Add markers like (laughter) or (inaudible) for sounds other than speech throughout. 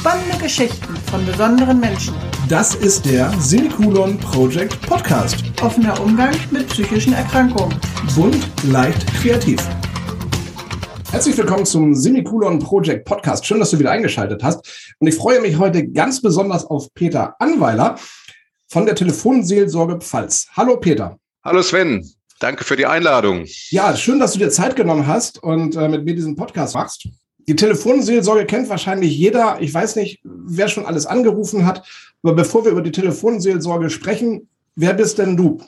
Spannende Geschichten von besonderen Menschen. Das ist der Semikolon Project Podcast. Offener Umgang mit psychischen Erkrankungen. Bunt, leicht, kreativ. Herzlich willkommen zum Semikolon Project Podcast. Schön, dass du wieder eingeschaltet hast. Und ich freue mich heute ganz besonders auf Peter Anweiler von der Telefonseelsorge Pfalz. Hallo Peter. Hallo Sven. Danke für die Einladung. Ja, schön, dass du dir Zeit genommen hast und äh, mit mir diesen Podcast machst. Die Telefonseelsorge kennt wahrscheinlich jeder. Ich weiß nicht, wer schon alles angerufen hat. Aber bevor wir über die Telefonseelsorge sprechen, wer bist denn du?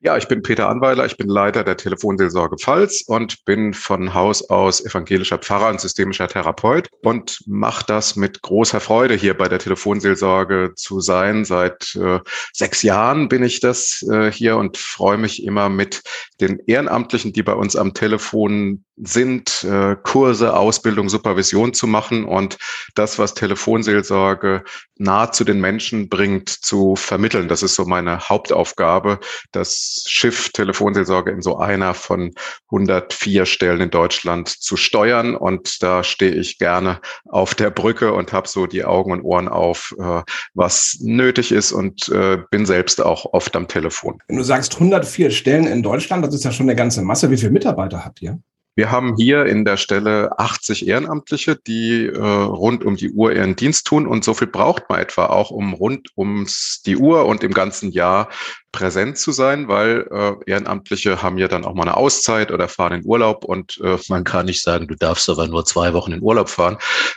Ja, ich bin Peter Anweiler, ich bin Leiter der Telefonseelsorge Pfalz und bin von Haus aus evangelischer Pfarrer und systemischer Therapeut und mache das mit großer Freude hier bei der Telefonseelsorge zu sein. Seit äh, sechs Jahren bin ich das äh, hier und freue mich immer mit den Ehrenamtlichen, die bei uns am Telefon sind, äh, Kurse, Ausbildung, Supervision zu machen und das, was Telefonseelsorge nahe zu den Menschen bringt, zu vermitteln. Das ist so meine Hauptaufgabe, das Schiff Telefonseelsorge in so einer von 104 Stellen in Deutschland zu steuern. Und da stehe ich gerne auf der Brücke und habe so die Augen und Ohren auf, äh, was nötig ist und äh, bin selbst auch oft am Telefon. Wenn du sagst 104 Stellen in Deutschland, das ist ja schon eine ganze Masse. Wie viele Mitarbeiter habt ihr? Wir haben hier in der Stelle 80 Ehrenamtliche, die äh, rund um die Uhr ihren Dienst tun. Und so viel braucht man etwa auch, um rund ums die Uhr und im ganzen Jahr präsent zu sein, weil äh, Ehrenamtliche haben ja dann auch mal eine Auszeit oder fahren in Urlaub und äh, man kann nicht sagen, du darfst aber nur zwei Wochen in Urlaub fahren,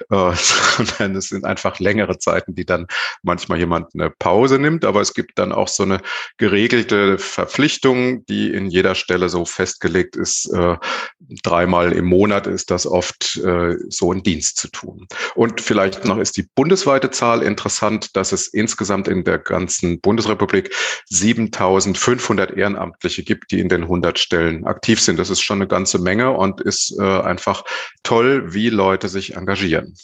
äh, (laughs) sondern es sind einfach längere Zeiten, die dann manchmal jemand eine Pause nimmt, aber es gibt dann auch so eine geregelte Verpflichtung, die in jeder Stelle so festgelegt ist, äh, dreimal im Monat ist das oft äh, so ein Dienst zu tun. Und vielleicht noch ist die bundesweite Zahl interessant, dass es insgesamt in der ganzen Bundesrepublik sieben 7500 Ehrenamtliche gibt, die in den 100 Stellen aktiv sind. Das ist schon eine ganze Menge und ist äh, einfach toll, wie Leute sich engagieren.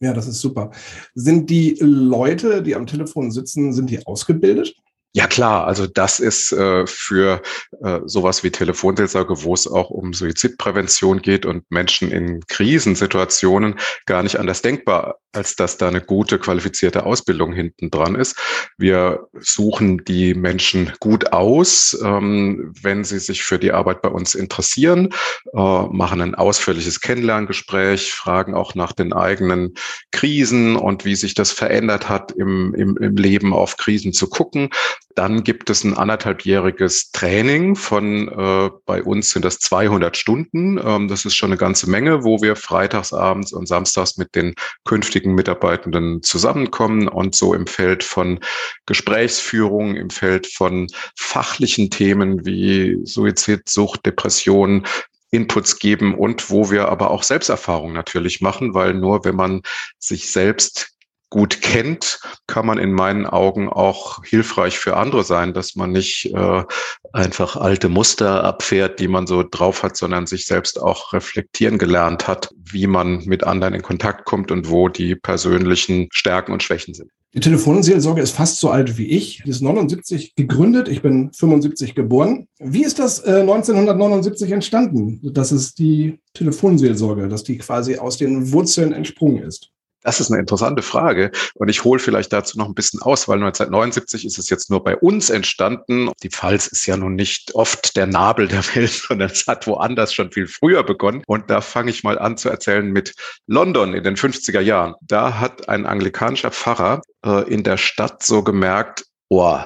Ja, das ist super. Sind die Leute, die am Telefon sitzen, sind die ausgebildet? Ja klar, also das ist äh, für äh, sowas wie Telefonseelsorge, wo es auch um Suizidprävention geht und Menschen in Krisensituationen gar nicht anders denkbar, als dass da eine gute, qualifizierte Ausbildung hinten dran ist. Wir suchen die Menschen gut aus, ähm, wenn sie sich für die Arbeit bei uns interessieren, äh, machen ein ausführliches Kennenlerngespräch, fragen auch nach den eigenen Krisen und wie sich das verändert hat, im, im, im Leben auf Krisen zu gucken dann gibt es ein anderthalbjähriges Training von, äh, bei uns sind das 200 Stunden. Ähm, das ist schon eine ganze Menge, wo wir freitagsabends und samstags mit den künftigen Mitarbeitenden zusammenkommen und so im Feld von Gesprächsführung, im Feld von fachlichen Themen wie Suizid, Sucht, Depression, Inputs geben und wo wir aber auch Selbsterfahrung natürlich machen, weil nur wenn man sich selbst gut kennt, kann man in meinen Augen auch hilfreich für andere sein, dass man nicht äh, einfach alte Muster abfährt, die man so drauf hat, sondern sich selbst auch reflektieren gelernt hat, wie man mit anderen in Kontakt kommt und wo die persönlichen Stärken und Schwächen sind. Die Telefonseelsorge ist fast so alt wie ich. Die ist 79 gegründet. Ich bin 75 geboren. Wie ist das äh, 1979 entstanden, dass es die Telefonseelsorge, dass die quasi aus den Wurzeln entsprungen ist? Das ist eine interessante Frage. Und ich hole vielleicht dazu noch ein bisschen aus, weil 1979 ist es jetzt nur bei uns entstanden. Die Pfalz ist ja nun nicht oft der Nabel der Welt, (laughs) sondern es hat woanders schon viel früher begonnen. Und da fange ich mal an zu erzählen mit London in den 50er Jahren. Da hat ein anglikanischer Pfarrer äh, in der Stadt so gemerkt, oh,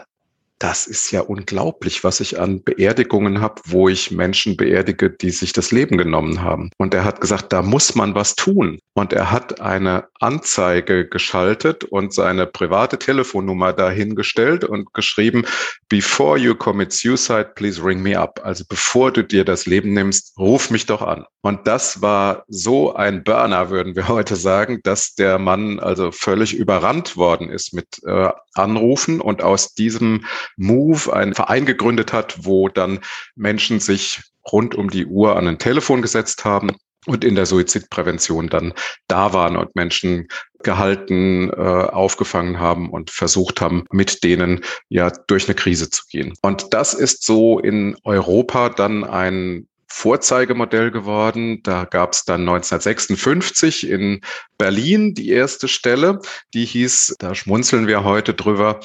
das ist ja unglaublich, was ich an Beerdigungen habe, wo ich Menschen beerdige, die sich das Leben genommen haben. Und er hat gesagt, da muss man was tun. Und er hat eine Anzeige geschaltet und seine private Telefonnummer dahingestellt und geschrieben, before you commit suicide, please ring me up. Also bevor du dir das Leben nimmst, ruf mich doch an. Und das war so ein Burner, würden wir (laughs) heute sagen, dass der Mann also völlig überrannt worden ist mit äh, Anrufen und aus diesem Move einen Verein gegründet hat, wo dann Menschen sich rund um die Uhr an ein Telefon gesetzt haben und in der Suizidprävention dann da waren und Menschen gehalten, äh, aufgefangen haben und versucht haben, mit denen ja durch eine Krise zu gehen. Und das ist so in Europa dann ein Vorzeigemodell geworden. Da gab es dann 1956 in Berlin die erste Stelle, die hieß, da schmunzeln wir heute drüber,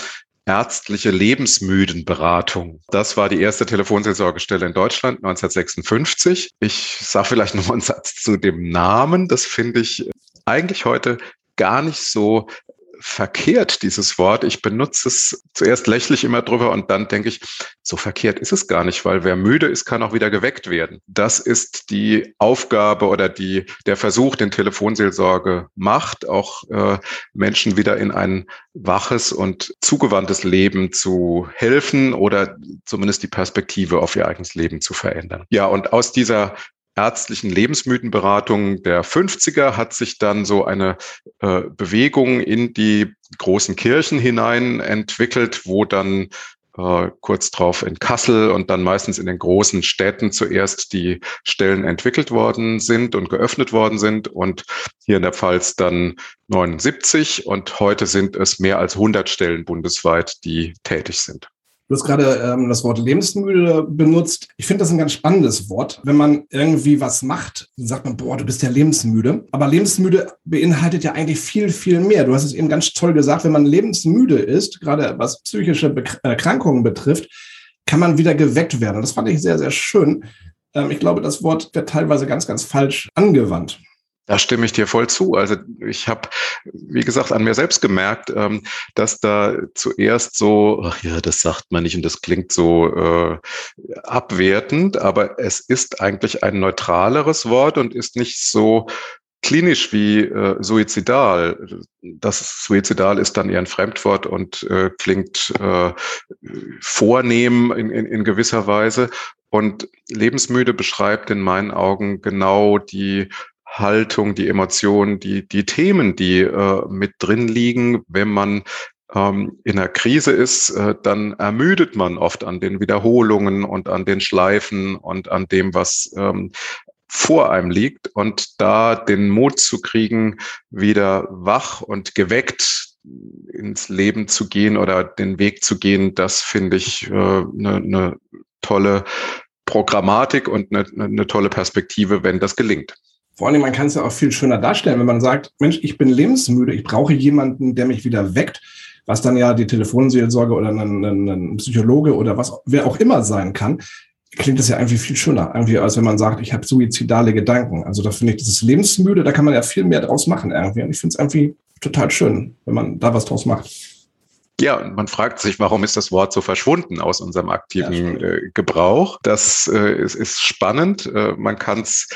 ärztliche Lebensmüdenberatung. Das war die erste Telefonseelsorgestelle in Deutschland 1956. Ich sage vielleicht (laughs) noch einen Satz zu dem Namen. Das finde ich eigentlich heute gar nicht so verkehrt, dieses Wort. Ich benutze es zuerst lächlich immer drüber und dann denke ich, so verkehrt ist es gar nicht, weil wer müde ist, kann auch wieder geweckt werden. Das ist die Aufgabe oder die, der Versuch, den Telefonseelsorge macht, auch äh, Menschen wieder in ein waches und zugewandtes Leben zu helfen oder zumindest die Perspektive auf ihr eigenes Leben zu verändern. Ja, und aus dieser ärztlichen Lebensmythenberatung der 50er hat sich dann so eine äh, Bewegung in die großen Kirchen hinein entwickelt, wo dann äh, kurz drauf in Kassel und dann meistens in den großen Städten zuerst die Stellen entwickelt worden sind und geöffnet worden sind und hier in der Pfalz dann 79 und heute sind es mehr als 100 Stellen bundesweit, die tätig sind. Du hast gerade ähm, das Wort lebensmüde benutzt. Ich finde das ein ganz spannendes Wort. Wenn man irgendwie was macht, sagt man, boah, du bist ja lebensmüde. Aber lebensmüde beinhaltet ja eigentlich viel, viel mehr. Du hast es eben ganz toll gesagt, wenn man lebensmüde ist, gerade was psychische Be Erkrankungen betrifft, kann man wieder geweckt werden. Und das fand ich sehr, sehr schön. Ähm, ich glaube, das Wort wird teilweise ganz, ganz falsch angewandt. Da stimme ich dir voll zu. Also ich habe, wie gesagt, an mir selbst gemerkt, ähm, dass da zuerst so, ach ja, das sagt man nicht und das klingt so äh, abwertend, aber es ist eigentlich ein neutraleres Wort und ist nicht so klinisch wie äh, suizidal. Das Suizidal ist dann eher ein Fremdwort und äh, klingt äh, vornehm in, in, in gewisser Weise. Und lebensmüde beschreibt in meinen Augen genau die Haltung, die Emotionen, die, die Themen, die äh, mit drin liegen. Wenn man ähm, in einer Krise ist, äh, dann ermüdet man oft an den Wiederholungen und an den Schleifen und an dem, was ähm, vor einem liegt. Und da den Mut zu kriegen, wieder wach und geweckt ins Leben zu gehen oder den Weg zu gehen, das finde ich eine äh, ne, ne tolle Programmatik und eine, eine tolle Perspektive, wenn das gelingt. Vor allem, man kann es ja auch viel schöner darstellen, wenn man sagt, Mensch, ich bin lebensmüde, ich brauche jemanden, der mich wieder weckt, was dann ja die Telefonseelsorge oder ein, ein, ein Psychologe oder was, wer auch immer sein kann, klingt das ja irgendwie viel schöner, irgendwie, als wenn man sagt, ich habe suizidale Gedanken. Also da finde ich dieses Lebensmüde, da kann man ja viel mehr draus machen irgendwie. Und ich finde es irgendwie total schön, wenn man da was draus macht. Ja, und man fragt sich, warum ist das Wort so verschwunden aus unserem aktiven ja, äh, Gebrauch? Das äh, ist, ist spannend. Äh, man kann es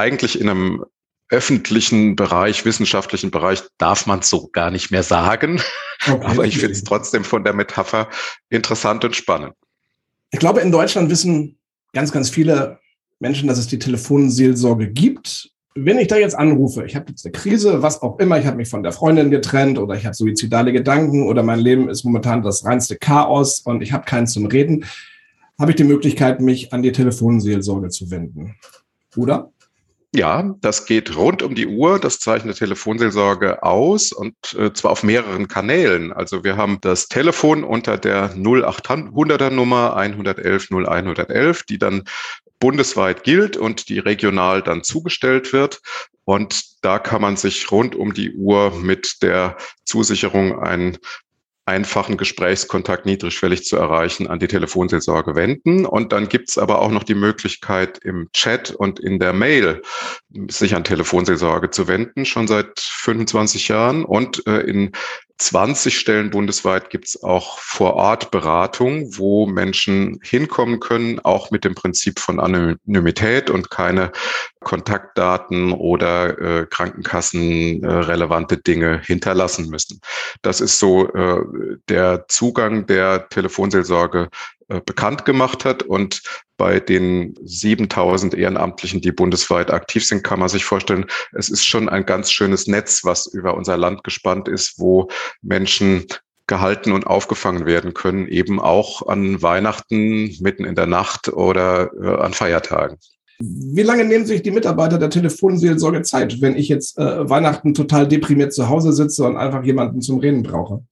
eigentlich in einem öffentlichen Bereich, wissenschaftlichen Bereich darf man es so gar nicht mehr sagen. Okay. Aber ich finde es trotzdem von der Metapher interessant und spannend. Ich glaube, in Deutschland wissen ganz, ganz viele Menschen, dass es die Telefonseelsorge gibt. Wenn ich da jetzt anrufe, ich habe jetzt eine Krise, was auch immer, ich habe mich von der Freundin getrennt oder ich habe suizidale Gedanken oder mein Leben ist momentan das reinste Chaos und ich habe keinen zum Reden, habe ich die Möglichkeit, mich an die Telefonseelsorge zu wenden. Oder? Ja, das geht rund um die Uhr. Das zeichnet Telefonseelsorge aus und äh, zwar auf mehreren Kanälen. Also wir haben das Telefon unter der 0800er Nummer 111 0111, die dann bundesweit gilt und die regional dann zugestellt wird. Und da kann man sich rund um die Uhr mit der Zusicherung ein einfachen Gesprächskontakt niedrigschwellig zu erreichen, an die Telefonseelsorge wenden. Und dann gibt's aber auch noch die Möglichkeit, im Chat und in der Mail sich an Telefonseelsorge zu wenden, schon seit 25 Jahren. Und äh, in 20 Stellen bundesweit gibt es auch vor Ort Beratung, wo Menschen hinkommen können, auch mit dem Prinzip von Anonymität und keine Kontaktdaten oder äh, Krankenkassen äh, Dinge hinterlassen müssen. Das ist so äh, der Zugang der Telefonseelsorge äh, bekannt gemacht hat. Und bei den 7000 Ehrenamtlichen, die bundesweit aktiv sind, kann man sich vorstellen, es ist schon ein ganz schönes Netz, was über unser Land gespannt ist, wo Menschen gehalten und aufgefangen werden können, eben auch an Weihnachten, mitten in der Nacht oder äh, an Feiertagen. Wie lange nehmen sich die Mitarbeiter der Telefonseelsorge Zeit, wenn ich jetzt äh, Weihnachten total deprimiert zu Hause sitze und einfach jemanden zum Reden brauche?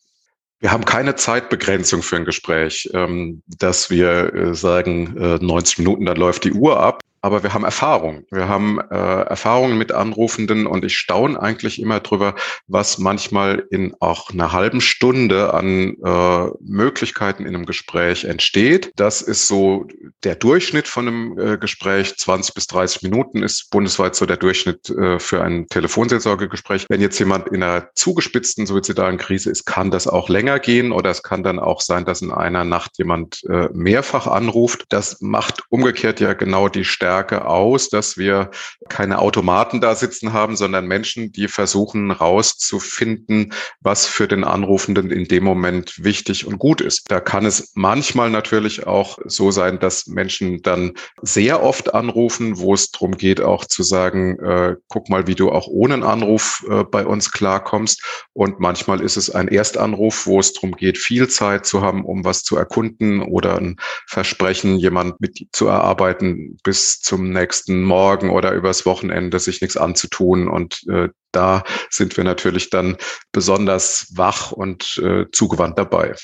Wir haben keine Zeitbegrenzung für ein Gespräch, ähm, dass wir äh, sagen, 90 äh, Minuten, dann läuft die Uhr ab. Aber wir haben Erfahrung. Wir haben äh, Erfahrungen mit Anrufenden und ich staune eigentlich immer drüber, was manchmal in auch einer halben Stunde an äh, Möglichkeiten in einem Gespräch entsteht. Das ist so der Durchschnitt von einem äh, Gespräch. 20 bis 30 Minuten ist bundesweit so der Durchschnitt äh, für ein Telefonseelsorgegespräch. Wenn jetzt jemand in einer zugespitzten suizidalen Krise ist, kann das auch länger gehen oder es kann dann auch sein, dass in einer Nacht jemand äh, mehrfach anruft. Das macht umgekehrt ja genau die Stärke Stärke aus, dass wir keine Automaten da sitzen haben, sondern Menschen, die versuchen rauszufinden, was für den Anrufenden in dem Moment wichtig und gut ist. Da kann es manchmal natürlich auch so sein, dass Menschen dann sehr oft anrufen, wo es darum geht, auch zu sagen, äh, guck mal, wie du auch ohne einen Anruf äh, bei uns klarkommst. Und manchmal ist es ein Erstanruf, wo es darum geht, viel Zeit zu haben, um was zu erkunden oder ein Versprechen, jemand mit zu erarbeiten, bis zum nächsten Morgen oder übers Wochenende sich nichts anzutun. Und äh, da sind wir natürlich dann besonders wach und äh, zugewandt dabei.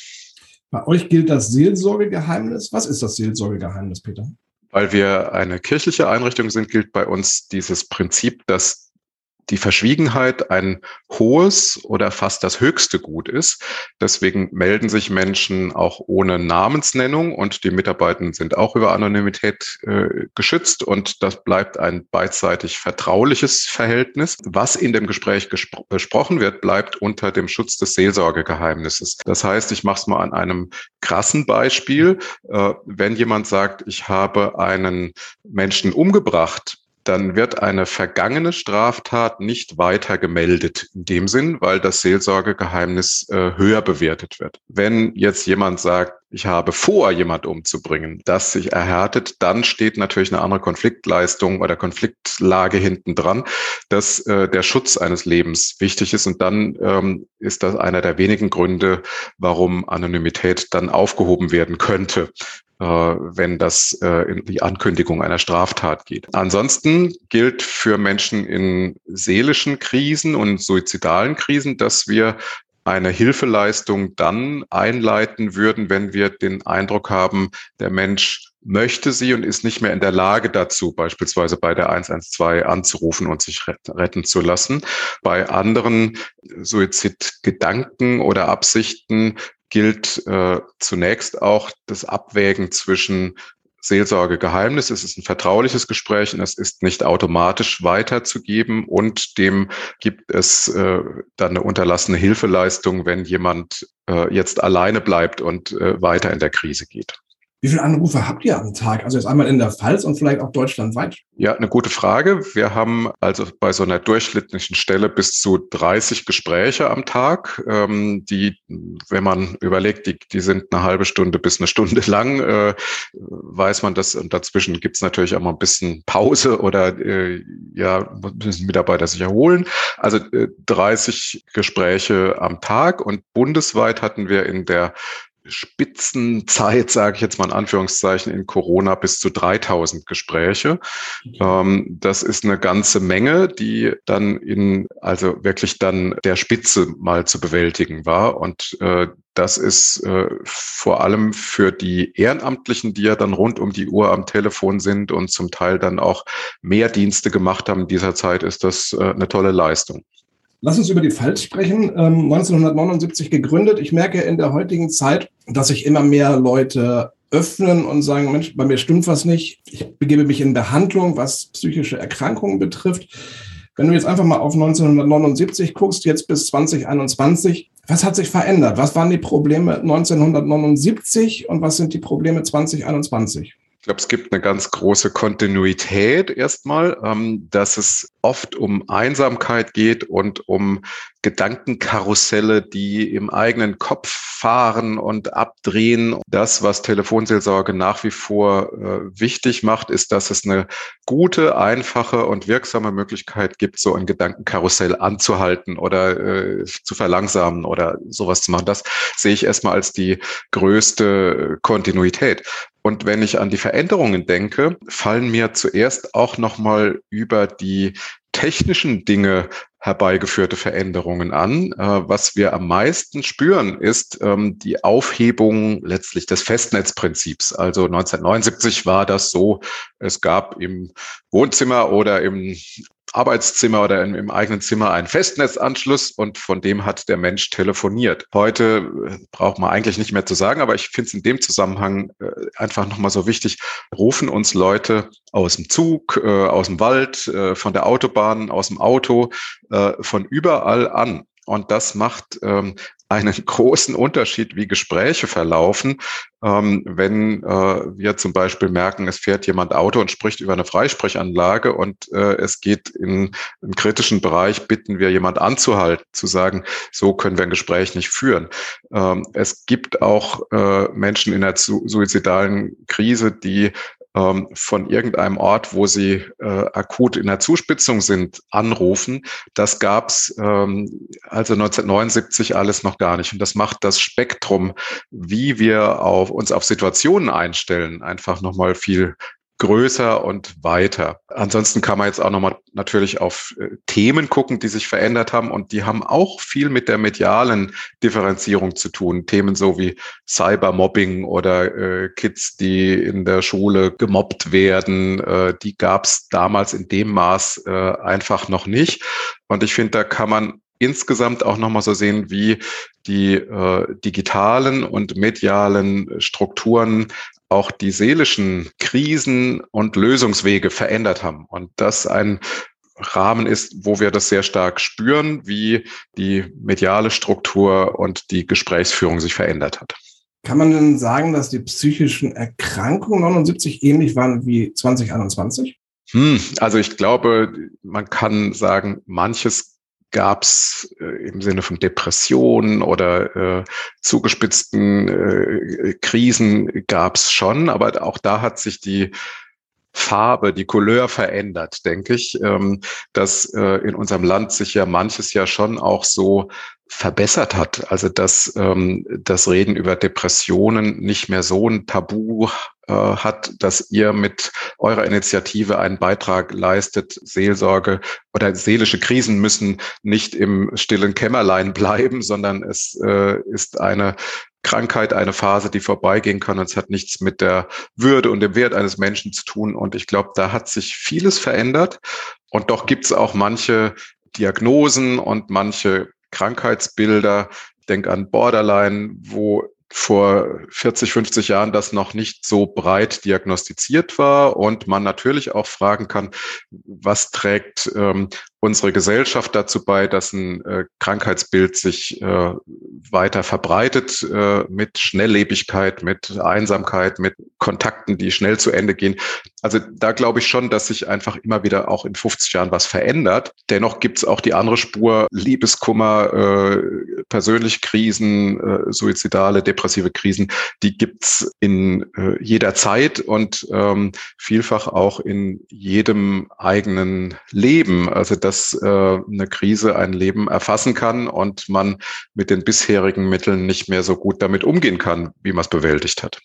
Bei euch gilt das Seelsorgegeheimnis. Was ist das Seelsorgegeheimnis, Peter? Weil wir eine kirchliche Einrichtung sind, gilt bei uns dieses Prinzip, dass die Verschwiegenheit ein hohes oder fast das höchste Gut ist. Deswegen melden sich Menschen auch ohne Namensnennung und die Mitarbeiter sind auch über Anonymität äh, geschützt und das bleibt ein beidseitig vertrauliches Verhältnis. Was in dem Gespräch besprochen wird, bleibt unter dem Schutz des Seelsorgegeheimnisses. Das heißt, ich mache es mal an einem krassen Beispiel. Äh, wenn jemand sagt, ich habe einen Menschen umgebracht, dann wird eine vergangene Straftat nicht weiter gemeldet in dem Sinn, weil das Seelsorgegeheimnis äh, höher bewertet wird. Wenn jetzt jemand sagt, ich habe vor, jemand umzubringen, das sich erhärtet, dann steht natürlich eine andere Konfliktleistung oder Konfliktlage hinten dran, dass äh, der Schutz eines Lebens wichtig ist. Und dann ähm, ist das einer der wenigen Gründe, warum Anonymität dann aufgehoben werden könnte. Äh, wenn das äh, in die Ankündigung einer Straftat geht. Ansonsten gilt für Menschen in seelischen Krisen und suizidalen Krisen, dass wir eine Hilfeleistung dann einleiten würden, wenn wir den Eindruck haben, der Mensch möchte sie und ist nicht mehr in der Lage dazu, beispielsweise bei der 112 anzurufen und sich retten zu lassen. Bei anderen Suizidgedanken oder Absichten gilt äh, zunächst auch das Abwägen zwischen Seelsorgegeheimnis, es ist ein vertrauliches Gespräch und es ist nicht automatisch weiterzugeben und dem gibt es äh, dann eine unterlassene Hilfeleistung, wenn jemand äh, jetzt alleine bleibt und äh, weiter in der Krise geht. Wie viele Anrufe habt ihr am Tag? Also jetzt einmal in der Pfalz und vielleicht auch deutschlandweit? Ja, eine gute Frage. Wir haben also bei so einer durchschnittlichen Stelle bis zu 30 Gespräche am Tag, ähm, die, wenn man überlegt, die, die sind eine halbe Stunde bis eine Stunde (laughs) lang, äh, weiß man das. Und dazwischen gibt's natürlich auch mal ein bisschen Pause oder äh, ja, müssen Mitarbeiter sich erholen. Also äh, 30 Gespräche am Tag und bundesweit hatten wir in der Spitzenzeit, sage ich jetzt mal in Anführungszeichen, in Corona bis zu 3000 Gespräche. Ähm, das ist eine ganze Menge, die dann in, also wirklich dann der Spitze mal zu bewältigen war. Und äh, das ist äh, vor allem für die Ehrenamtlichen, die ja dann rund um die Uhr am Telefon sind und zum Teil dann auch mehr Dienste gemacht haben in dieser Zeit, ist das äh, eine tolle Leistung. Lass uns über die Pfalz sprechen. 1979 ähm, gegründet. Ich merke in der heutigen Zeit, dass sich immer mehr Leute öffnen und sagen, Mensch, bei mir stimmt was nicht. Ich begebe mich in Behandlung, was psychische Erkrankungen betrifft. Wenn du jetzt einfach mal auf 1979 guckst, jetzt bis 2021, was hat sich verändert? Was waren die Probleme 1979 und was sind die Probleme 2021? Ich glaube, es gibt eine ganz große Kontinuität erstmal, ähm, dass es oft um Einsamkeit geht und um Gedankenkarusselle, die im eigenen Kopf fahren und abdrehen. Das, was Telefonseelsorge nach wie vor äh, wichtig macht, ist, dass es eine gute, einfache und wirksame Möglichkeit gibt, so ein Gedankenkarussell anzuhalten oder äh, zu verlangsamen oder sowas zu machen. Das sehe ich erstmal als die größte Kontinuität. Und wenn ich an die Veränderungen denke, fallen mir zuerst auch nochmal über die technischen Dinge herbeigeführte Veränderungen an. Äh, was wir am meisten spüren, ist ähm, die Aufhebung letztlich des Festnetzprinzips. Also 1979 war das so, es gab im Wohnzimmer oder im Arbeitszimmer oder im eigenen Zimmer einen Festnetzanschluss und von dem hat der Mensch telefoniert. Heute äh, braucht man eigentlich nicht mehr zu sagen, aber ich finde es in dem Zusammenhang äh, einfach nochmal so wichtig, rufen uns Leute aus dem Zug, aus dem Wald, von der Autobahn, aus dem Auto, äh, von überall an. Und das macht ähm, einen (laughs) großen Unterschied, wie Gespräche verlaufen, ähm, wenn äh, wir zum Beispiel merken, es fährt jemand Auto und spricht über eine Freisprechanlage und äh, es geht in einen kritischen Bereich, bitten wir jemand anzuhalten, zu sagen, so können wir ein Gespräch nicht führen. Ähm, es gibt auch äh, Menschen in der suizidalen Krise, die ähm, von irgendeinem Ort, wo sie äh, akut in der Zuspitzung sind, anrufen. Das gab's ähm, also 1979 alles noch gar nicht. Und das macht das Spektrum, wie wir auf, uns auf Situationen einstellen, einfach nochmal viel größer und weiter. Ansonsten kann man jetzt auch nochmal natürlich auf äh, Themen gucken, die sich verändert haben und die haben auch viel mit der medialen Differenzierung zu tun. Themen so wie Cybermobbing oder äh, Kids, die in der Schule gemobbt werden, äh, die gab es damals in dem Maß äh, einfach noch nicht. Und ich finde, da kann man insgesamt auch nochmal so sehen, wie die äh, digitalen und medialen Strukturen auch die seelischen Krisen und Lösungswege verändert haben. Und das ein Rahmen ist, wo wir das sehr stark spüren, wie die mediale Struktur und die Gesprächsführung sich verändert hat. Kann man denn sagen, dass die psychischen Erkrankungen 79 ähnlich waren wie 2021? Hm, also ich glaube, man kann sagen, manches gab es äh, im Sinne von Depressionen oder äh, zugespitzten äh, Krisen gab es schon, aber auch da hat sich die Farbe, die Couleur verändert, denke ich, ähm, dass äh, in unserem Land sich ja manches ja schon auch so verbessert hat. Also dass ähm, das Reden über Depressionen nicht mehr so ein Tabu äh, hat, dass ihr mit eurer Initiative einen Beitrag leistet. Seelsorge oder seelische Krisen müssen nicht im stillen Kämmerlein (laughs) bleiben, sondern es äh, ist eine Krankheit, eine Phase, die vorbeigehen kann. Und es hat nichts mit der Würde und dem Wert eines Menschen zu tun. Und ich glaube, da hat sich vieles verändert. Und doch gibt es auch manche Diagnosen und manche Krankheitsbilder. Ich denke an Borderline, wo vor 40, 50 Jahren das noch nicht so breit diagnostiziert war und man natürlich auch fragen kann, was trägt ähm, unsere Gesellschaft dazu bei, dass ein äh, Krankheitsbild sich äh, weiter verbreitet äh, mit Schnelllebigkeit, mit Einsamkeit, mit Kontakten, die schnell zu Ende gehen. Also da glaube ich schon, dass sich einfach immer wieder auch in 50 Jahren was verändert. Dennoch gibt es auch die andere Spur, Liebeskummer, äh, persönliche Krisen, äh, suizidale, depressive Krisen, die gibt's in äh, jeder Zeit und ähm, vielfach auch in jedem eigenen Leben. Also das dass äh, eine Krise ein Leben erfassen kann und man mit den bisherigen Mitteln nicht mehr so gut damit umgehen kann, wie man es bewältigt hat.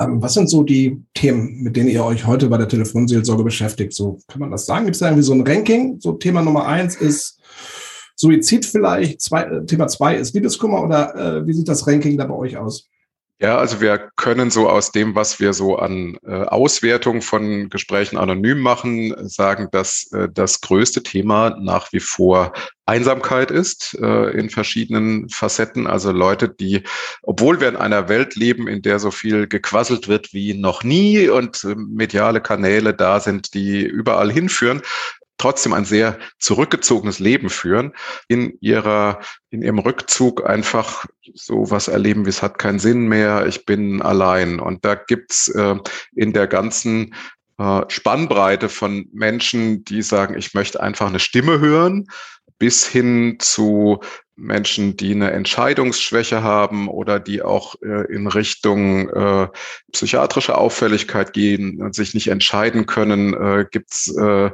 Ähm, was sind so die Themen, mit denen ihr euch heute bei der Telefonseelsorge beschäftigt? So kann man das sagen? Gibt es da irgendwie so ein Ranking? So Thema Nummer eins ist Suizid vielleicht, zwei, äh, Thema zwei ist Liebeskummer oder äh, wie sieht das Ranking da bei euch aus? Ja, also wir können so aus dem, was wir so an äh, Auswertung von Gesprächen anonym machen, sagen, dass äh, das größte Thema nach wie vor Einsamkeit ist äh, in verschiedenen Facetten. Also Leute, die, obwohl wir in einer Welt leben, in der so viel gequasselt wird wie noch nie und äh, mediale Kanäle da sind, die überall hinführen, trotzdem ein sehr zurückgezogenes Leben führen, in ihrer, in ihrem Rückzug einfach so was erleben, wie es hat keinen Sinn mehr, ich bin allein. Und da gibt's äh, in der ganzen äh, Spannbreite von Menschen, die sagen, ich möchte einfach eine Stimme hören, bis hin zu Menschen, die eine Entscheidungsschwäche haben oder die auch äh, in Richtung äh, psychiatrische Auffälligkeit gehen und sich nicht entscheiden können, äh, gibt's äh,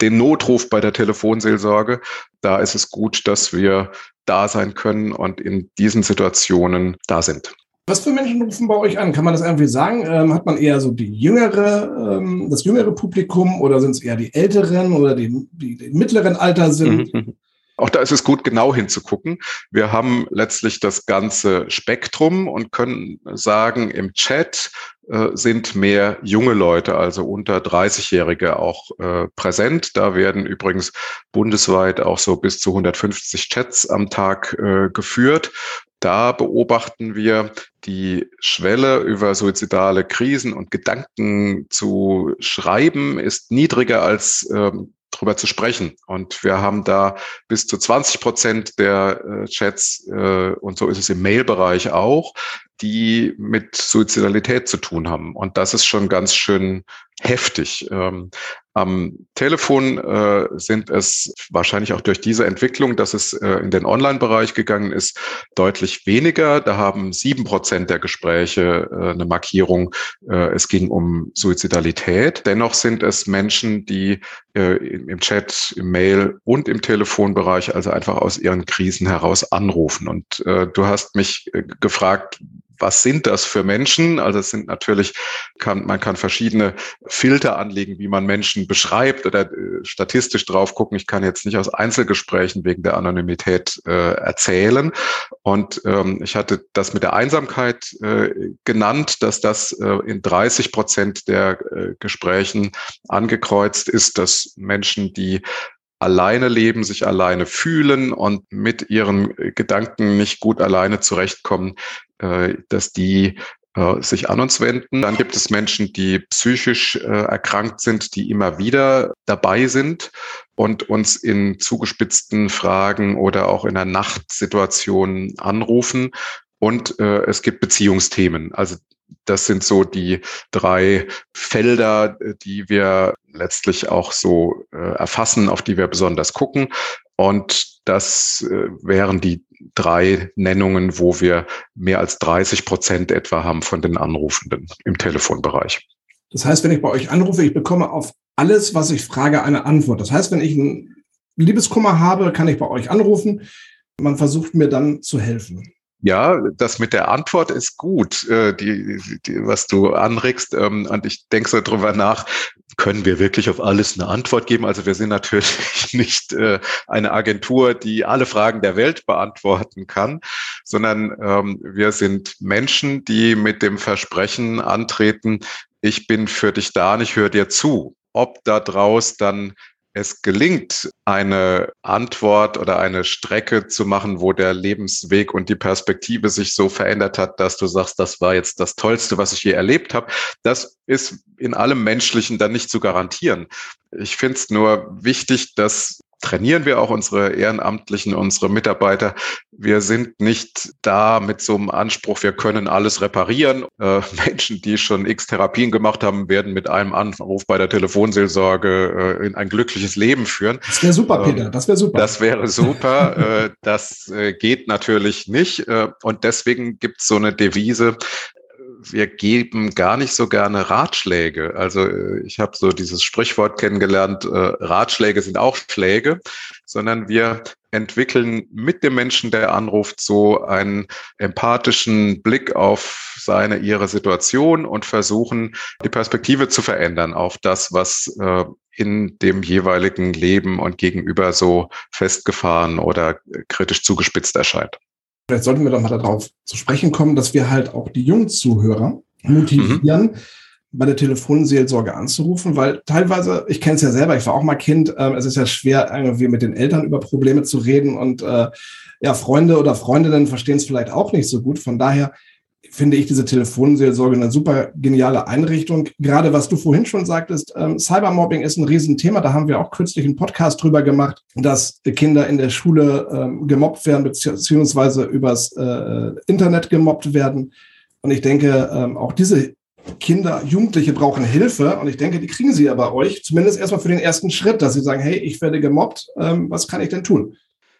den Notruf bei der Telefonseelsorge. Da ist es gut, dass wir da sein können und in diesen Situationen da sind. Was für Menschen rufen bei euch an? Kann man das irgendwie sagen? Ähm, hat man eher so die jüngere, ähm, das jüngere Publikum oder sind es eher die älteren oder die, die, die mittleren Alter sind? Mhm. Auch da ist es gut, genau hinzugucken. Wir haben letztlich das ganze Spektrum und können sagen, im Chat äh, sind mehr junge Leute, also unter 30-Jährige auch äh, präsent. Da werden übrigens bundesweit auch so bis zu 150 Chats am Tag äh, geführt. Da beobachten wir die Schwelle über suizidale Krisen und Gedanken zu schreiben ist niedriger als ähm, drüber zu sprechen. Und wir haben da bis zu 20 Prozent der äh, Chats, äh, und so ist es im Mail-Bereich auch, die mit Suizidalität zu tun haben. Und das ist schon ganz schön heftig. Ähm, am Telefon äh, sind es wahrscheinlich auch durch diese Entwicklung, dass es äh, in den Online-Bereich gegangen ist, deutlich weniger. Da haben sieben Prozent der Gespräche äh, eine Markierung, äh, es ging um Suizidalität. Dennoch sind es Menschen, die äh, im Chat, im Mail und im Telefonbereich also einfach aus ihren Krisen heraus anrufen. Und äh, du hast mich äh, gefragt, was sind das für Menschen? Also es sind natürlich, kann, man kann verschiedene Filter anlegen, wie man Menschen beschreibt oder äh, statistisch drauf gucken. Ich kann jetzt nicht aus Einzelgesprächen wegen der Anonymität äh, erzählen. Und ähm, ich hatte das mit der Einsamkeit äh, genannt, dass das äh, in 30 Prozent der äh, Gesprächen angekreuzt ist, dass Menschen, die alleine leben, sich alleine fühlen und mit ihren Gedanken nicht gut alleine zurechtkommen, äh, dass die äh, sich an uns wenden. Dann gibt es Menschen, die psychisch äh, erkrankt sind, die immer wieder dabei sind und uns in zugespitzten Fragen oder auch in einer Nachtsituation anrufen. Und äh, es gibt Beziehungsthemen. Also das sind so die drei Felder, die wir letztlich auch so äh, erfassen, auf die wir besonders gucken. Und das äh, wären die drei Nennungen, wo wir mehr als 30 Prozent etwa haben von den Anrufenden im Telefonbereich. Das heißt, wenn ich bei euch anrufe, ich bekomme auf alles, was ich frage, eine Antwort. Das heißt, wenn ich einen Liebeskummer habe, kann ich bei euch anrufen. Man versucht mir dann zu helfen. Ja, das mit der Antwort ist gut, äh, die, die, was du anregst. Ähm, und ich denke so drüber nach, können wir wirklich auf alles eine Antwort geben? Also wir sind natürlich (laughs) nicht äh, eine Agentur, die alle Fragen der Welt beantworten kann, sondern ähm, wir sind Menschen, die mit dem Versprechen antreten, ich bin für dich da und ich höre dir zu. Ob da draus dann es gelingt, eine Antwort oder eine Strecke zu machen, wo der Lebensweg und die Perspektive sich so verändert hat, dass du sagst, das war jetzt das Tollste, was ich je erlebt habe, das ist in allem Menschlichen dann nicht zu garantieren. Ich finde es nur wichtig, dass trainieren wir auch unsere Ehrenamtlichen, unsere Mitarbeiter. Wir sind nicht da mit so einem Anspruch, wir können alles reparieren. Äh, (laughs) Menschen, die schon x Therapien gemacht haben, werden mit einem Anruf bei der Telefonseelsorge äh, in ein glückliches Leben führen. Das wäre super, Peter. Ähm, das wäre super. Das wäre super. (laughs) äh, das äh, geht natürlich nicht. Äh, und deswegen gibt es so eine Devise, wir geben gar nicht so gerne Ratschläge. Also äh, ich habe so dieses Sprichwort kennengelernt, äh, Ratschläge sind auch Schläge, sondern wir entwickeln mit dem Menschen, der anruft, so einen empathischen Blick auf seine, ihre Situation und versuchen, die Perspektive zu verändern auf das, was äh, in dem jeweiligen Leben und gegenüber so festgefahren oder kritisch zugespitzt erscheint. Vielleicht sollten wir doch mal darauf zu sprechen kommen, dass wir halt auch die jungen Zuhörer motivieren, mhm. bei der Telefonseelsorge anzurufen, weil teilweise, ich kenne es ja selber, ich war auch mal Kind, äh, es ist ja schwer, irgendwie mit den Eltern über Probleme zu reden und äh, ja, Freunde oder Freundinnen verstehen es vielleicht auch nicht so gut. Von daher finde ich diese Telefonseelsorge eine super geniale Einrichtung. Gerade was du vorhin schon sagtest, ähm, Cybermobbing ist ein Riesenthema. Da haben wir auch kürzlich einen Podcast drüber gemacht, dass Kinder in der Schule ähm, gemobbt werden, beziehungsweise übers äh, Internet gemobbt werden. Und ich denke, ähm, auch diese Kinder, Jugendliche brauchen Hilfe. Und ich denke, die kriegen sie ja bei euch, zumindest erstmal für den ersten Schritt, dass sie sagen, hey, ich werde gemobbt, ähm, was kann ich denn tun?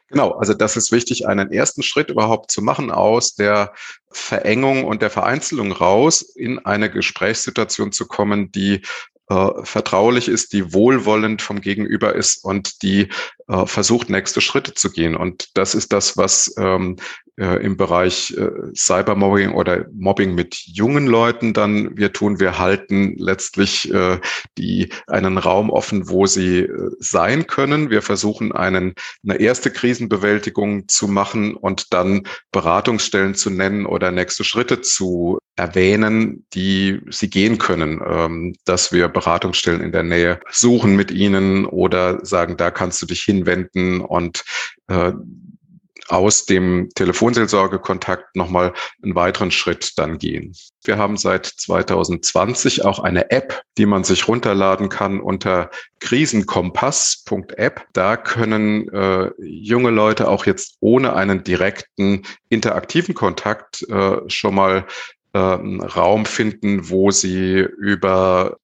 Genau, also das ist wichtig, einen ersten Schritt überhaupt zu machen aus der Verengung und der Vereinzelung raus, in eine Gesprächssituation zu kommen, die äh, vertraulich ist, die wohlwollend vom Gegenüber ist und die äh, versucht, nächste Schritte zu gehen. Und das ist das, was ähm, äh, im Bereich äh, Cybermobbing oder Mobbing mit jungen Leuten dann wir tun. Wir halten letztlich äh, die, einen Raum offen, wo sie äh, sein können. Wir versuchen einen, eine erste Krisenbewältigung zu machen und dann Beratungsstellen zu nennen oder nächste Schritte zu erwähnen, die sie gehen können, ähm, dass wir Beratungsstellen in der Nähe suchen mit ihnen oder sagen, da kannst du dich hinwenden und äh, aus dem Telefonseelsorgekontakt nochmal einen weiteren Schritt dann gehen. Wir haben seit 2020 auch eine App, die man sich runterladen kann unter krisenkompass.app. Da können äh, junge Leute auch jetzt ohne einen direkten interaktiven Kontakt äh, schon mal ähm, Raum finden, wo sie über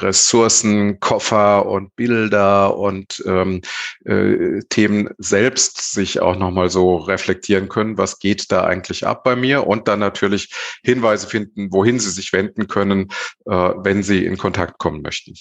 Ressourcen, Koffer und Bilder und ähm, äh, Themen selbst sich auch nochmal so reflektieren können, was geht da eigentlich ab bei mir und dann natürlich Hinweise finden, wohin sie sich wenden können, äh, wenn sie in Kontakt kommen möchten.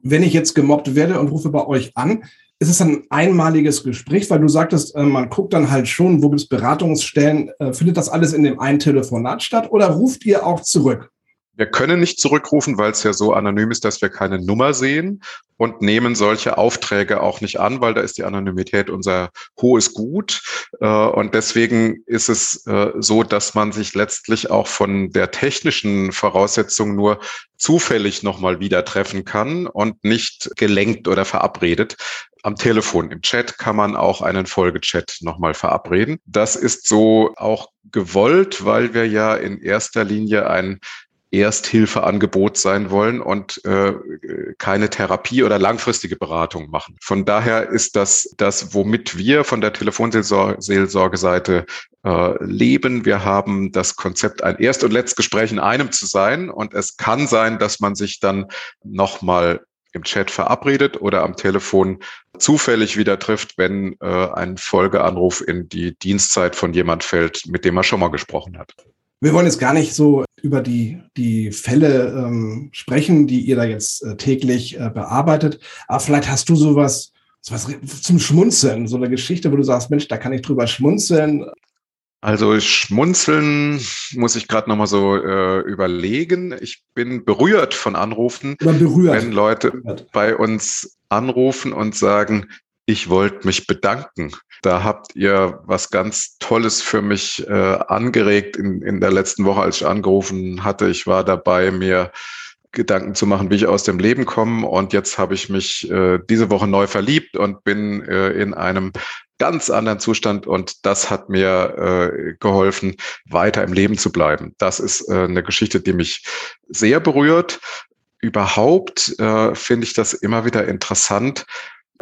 Wenn ich jetzt gemobbt werde und rufe bei euch an, ist es ein einmaliges Gespräch, weil du sagtest, äh, man guckt dann halt schon, wo gibt es Beratungsstellen, äh, findet das alles in dem einen Telefonat statt oder ruft ihr auch zurück? Wir können nicht zurückrufen, weil es ja so anonym ist, dass wir keine Nummer sehen und nehmen solche Aufträge auch nicht an, weil da ist die Anonymität unser hohes Gut. Äh, und deswegen ist es so, dass man sich letztlich auch von der technischen Voraussetzung nur zufällig nochmal wieder treffen kann und nicht gelenkt oder verabredet. Am Telefon, im Chat kann man auch einen Folgechat nochmal verabreden. Das ist so auch gewollt, weil wir ja in erster Linie ein Ersthilfeangebot sein wollen und äh, keine Therapie oder langfristige Beratung machen. Von daher ist das das, womit wir von der Telefonseelsorgeseite äh, leben. Wir haben das Konzept, ein Erst- und Letztgespräch in einem zu sein. Und es kann sein, dass man sich dann nochmal im Chat verabredet oder am Telefon zufällig wieder trifft, wenn äh, ein Folgeanruf in die Dienstzeit von jemand fällt, mit dem er schon mal gesprochen hat. Wir wollen jetzt gar nicht so über die, die Fälle ähm, sprechen, die ihr da jetzt äh, täglich äh, bearbeitet. Aber vielleicht hast du sowas, sowas zum Schmunzeln, so eine Geschichte, wo du sagst, Mensch, da kann ich drüber schmunzeln. Also schmunzeln muss ich gerade nochmal so äh, überlegen. Ich bin berührt von Anrufen, berührt. wenn Leute bei uns anrufen und sagen, ich wollte mich bedanken. Da habt ihr was ganz Tolles für mich äh, angeregt in, in der letzten Woche, als ich angerufen hatte. Ich war dabei, mir Gedanken zu machen, wie ich aus dem Leben komme. Und jetzt habe ich mich äh, diese Woche neu verliebt und bin äh, in einem ganz anderen Zustand. Und das hat mir äh, geholfen, weiter im Leben zu bleiben. Das ist äh, eine Geschichte, die mich sehr berührt. Überhaupt äh, finde ich das immer wieder interessant,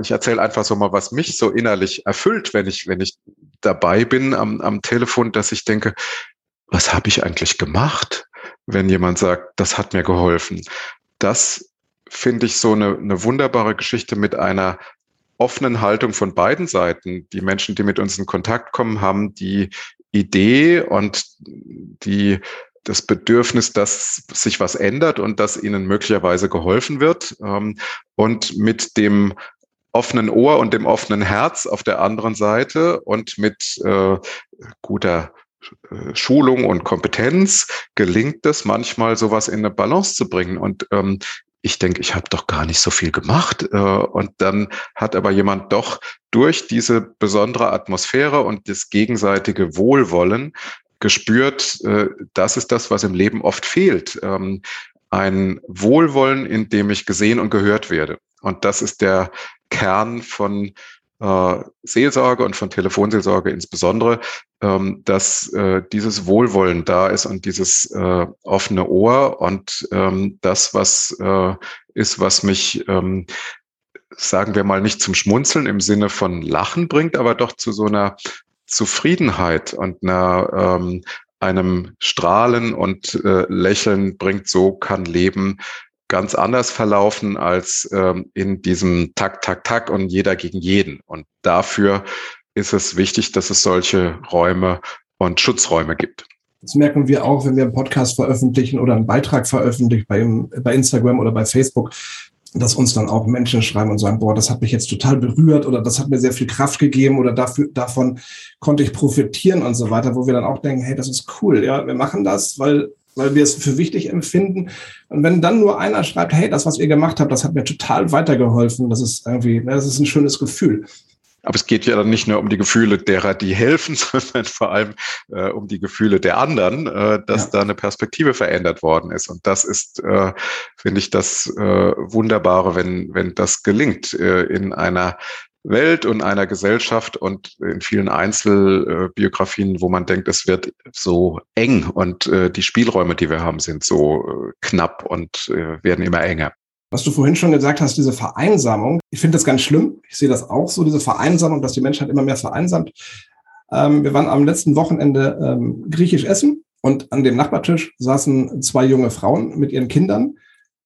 ich erzähle einfach so mal, was mich so innerlich erfüllt, wenn ich, wenn ich dabei bin am, am Telefon, dass ich denke, was habe ich eigentlich gemacht, wenn jemand sagt, das hat mir geholfen. Das finde ich so eine, eine wunderbare Geschichte mit einer offenen Haltung von beiden Seiten. Die Menschen, die mit uns in Kontakt kommen, haben die Idee und die das Bedürfnis, dass sich was ändert und dass ihnen möglicherweise geholfen wird. Ähm, und mit dem offenen Ohr und dem offenen Herz auf der anderen Seite und mit äh, guter äh, Schulung und Kompetenz gelingt es manchmal, sowas in eine Balance zu bringen. Und ähm, ich denke, ich habe doch gar nicht so viel gemacht. Äh, und dann hat aber jemand doch durch diese besondere Atmosphäre und das gegenseitige Wohlwollen gespürt, äh, das ist das, was im Leben oft fehlt. Ähm, ein Wohlwollen, in dem ich gesehen und gehört werde. Und das ist der Kern von äh, Seelsorge und von Telefonseelsorge insbesondere, ähm, dass äh, dieses Wohlwollen da ist und dieses äh, offene Ohr und ähm, das, was äh, ist, was mich, ähm, sagen wir mal, nicht zum Schmunzeln im Sinne von Lachen bringt, aber doch zu so einer Zufriedenheit und einer, ähm, einem Strahlen und äh, Lächeln bringt, so kann Leben ganz anders verlaufen als ähm, in diesem Tak, Tak, Tak und jeder gegen jeden. Und dafür ist es wichtig, dass es solche Räume und Schutzräume gibt. Das merken wir auch, wenn wir einen Podcast veröffentlichen oder einen Beitrag veröffentlichen bei, bei Instagram oder bei Facebook. dass uns dann auch Menschen schreiben und sagen, boah, das hat mich jetzt total berührt oder das hat mir sehr viel Kraft gegeben oder dafür, davon konnte ich profitieren und so weiter, wo wir dann auch denken, hey, das ist cool, ja, wir machen das, weil, weil wir es für wichtig empfinden. Und wenn dann nur einer schreibt, hey, das, was ihr gemacht habt, das hat mir total weitergeholfen, das ist irgendwie, das ist ein schönes Gefühl. Aber es geht ja dann nicht nur um die Gefühle derer, die helfen, (laughs) sondern vor allem äh, um die Gefühle der anderen, äh, dass ja. da eine Perspektive verändert worden ist. Und das ist, äh, finde ich, das äh, Wunderbare, wenn, wenn das gelingt äh, in einer Welt und einer Gesellschaft und in vielen Einzelbiografien, wo man denkt, es wird so eng und äh, die Spielräume, die wir haben, sind so äh, knapp und äh, werden immer enger. Was du vorhin schon gesagt hast, diese Vereinsamung, ich finde das ganz schlimm. Ich sehe das auch so, diese Vereinsamung, dass die Menschheit immer mehr vereinsamt. Ähm, wir waren am letzten Wochenende ähm, griechisch essen und an dem Nachbartisch saßen zwei junge Frauen mit ihren Kindern